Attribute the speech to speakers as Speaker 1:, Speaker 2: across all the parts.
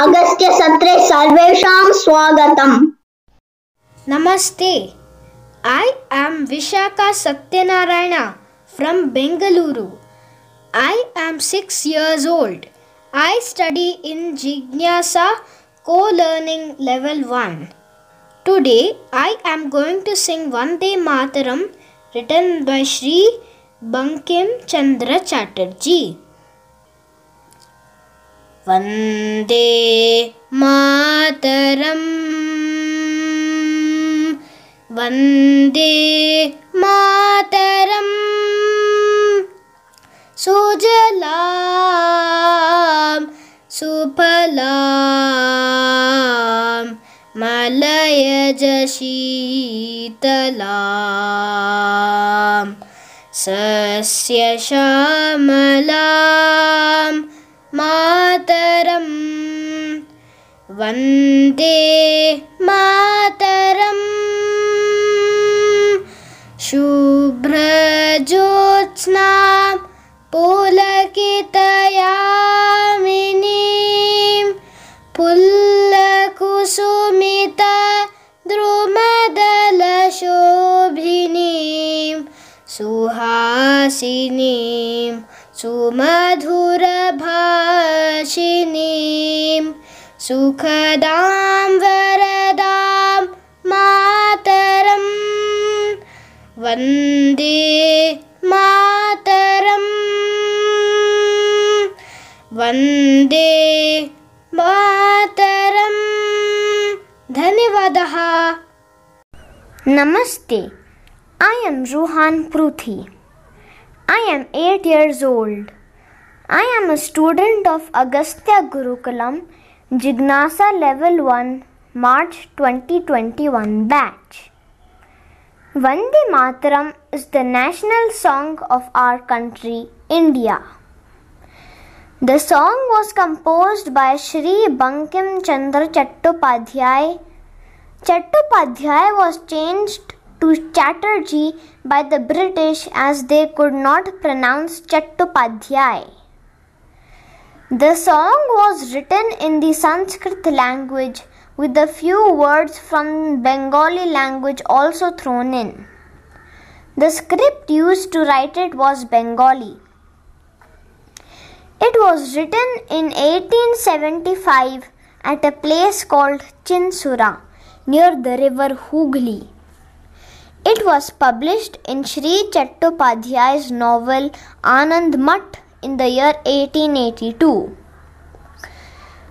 Speaker 1: अगस्त्य सत्रे सर्वेषां स्वागतम्।
Speaker 2: नमस्ते। I am Vishakha Satyanarayana from Bengaluru I am six years old I study in Jignasa को learning level one today I am going to sing Vande Mataram written by Shri Bankim Chandra Chatterjee Vande Mataram. Vande मातरम्। सुजलां सुफलां मलयज शीतलां मातरम्। वन्दे मातरम्। शुभ्रज्योत्स्नां पुलकितयामिनीं। पुल्लकुसुमित द्रुमदलशोभिनीं। सुहासिनीं सुमधुरभाषिनीं सुखदां वरदां मातरं वंदे मातरं वंदे मातरं धन्यवादः।
Speaker 3: नमस्ते I am Rohan Prithvi I am 8 years old. I am a student of Agastya Gurukulam, Jignasa Level 1, March 2021 batch. Vande Mataram is the national song of our country, India. The song was composed by Sri Bankim Chandra Chattopadhyay Chattopadhyay was changed to Chatterjee by the British as they could not pronounce Chattopadhyay. The song was written in the Sanskrit language with a few words from Bengali language also thrown in. The script used to write it was Bengali. It was written in 1875 at a place called Chinsura near the river Hooghly. It was published in Sri Chattopadhyay's novel Anand Math in the year 1882.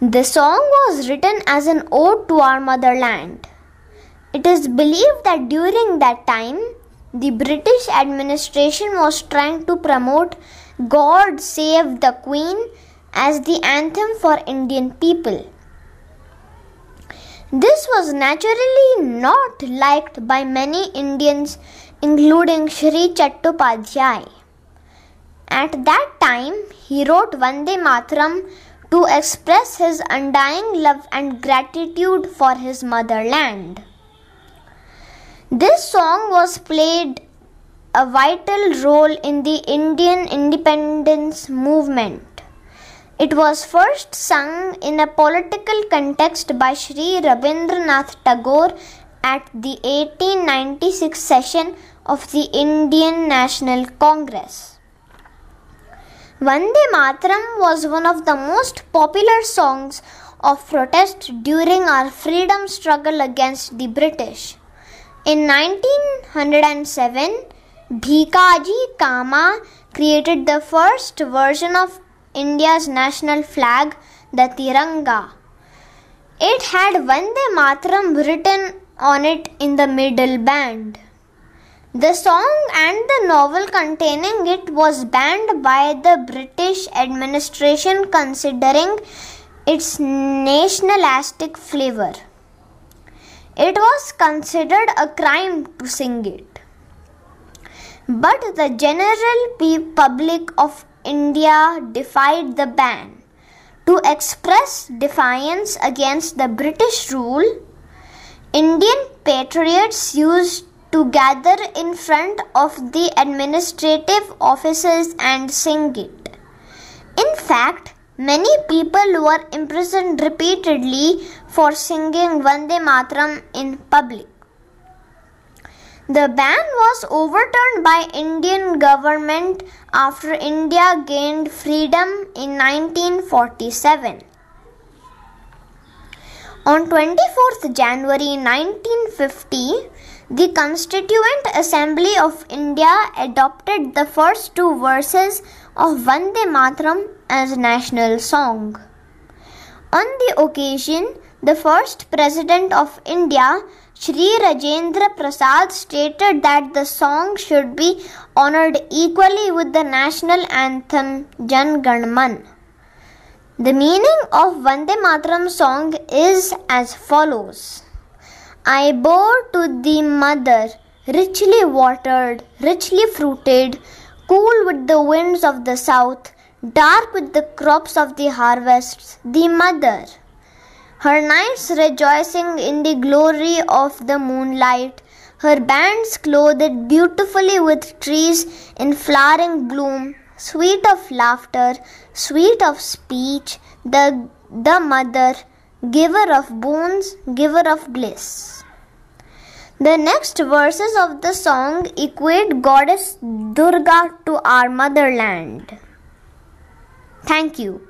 Speaker 3: The song was written as an ode to our motherland. It is believed that during that time, the British administration was trying to promote God Save the Queen as the anthem for Indian people. This was naturally not liked by many Indians, including Sri Chattopadhyay. At that time, he wrote Vande Matram to express his undying love and gratitude for his motherland. This song was played a vital role in the Indian independence movement. It was first sung in a political context by Sri Rabindranath Tagore at the 1896 session of the Indian National Congress. Vande Mataram was one of the most popular songs of protest during our freedom struggle against the British. In 1907, Bhikaji Cama created the first version of India's national flag, the Tiranga. It had Vande Mataram written on it in the middle band. The song and the novel containing it was banned by the British administration considering its nationalistic flavor. It was considered a crime to sing it. But the general public of India defied the ban. To express defiance against the British rule, Indian patriots used to gather in front of the administrative offices and sing it. In fact, Many people were imprisoned repeatedly for singing Vande Mataram in public. The ban was overturned by Indian government after India gained freedom in 1947. On 24th January 1950, the Constituent Assembly of India adopted the first two verses of Vande Matram as national song. On the occasion, the first President of India, Sri Rajendra Prasad, stated that the song should be honored equally with the national anthem Jan Gan Man. The meaning of Vande Mataram song is as follows I bore to thee, mother, richly watered, richly fruited, cool with the winds of the south, dark with the crops of the harvests, the mother. Her nights rejoicing in the glory of the moonlight, her bands clothed beautifully with trees in flowering bloom, sweet of laughter, sweet of speech, the, the mother, giver of boons, giver of bliss. The next verses of the song equate goddess Durga to our motherland. Thank you.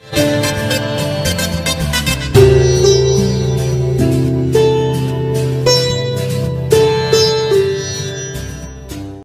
Speaker 4: Música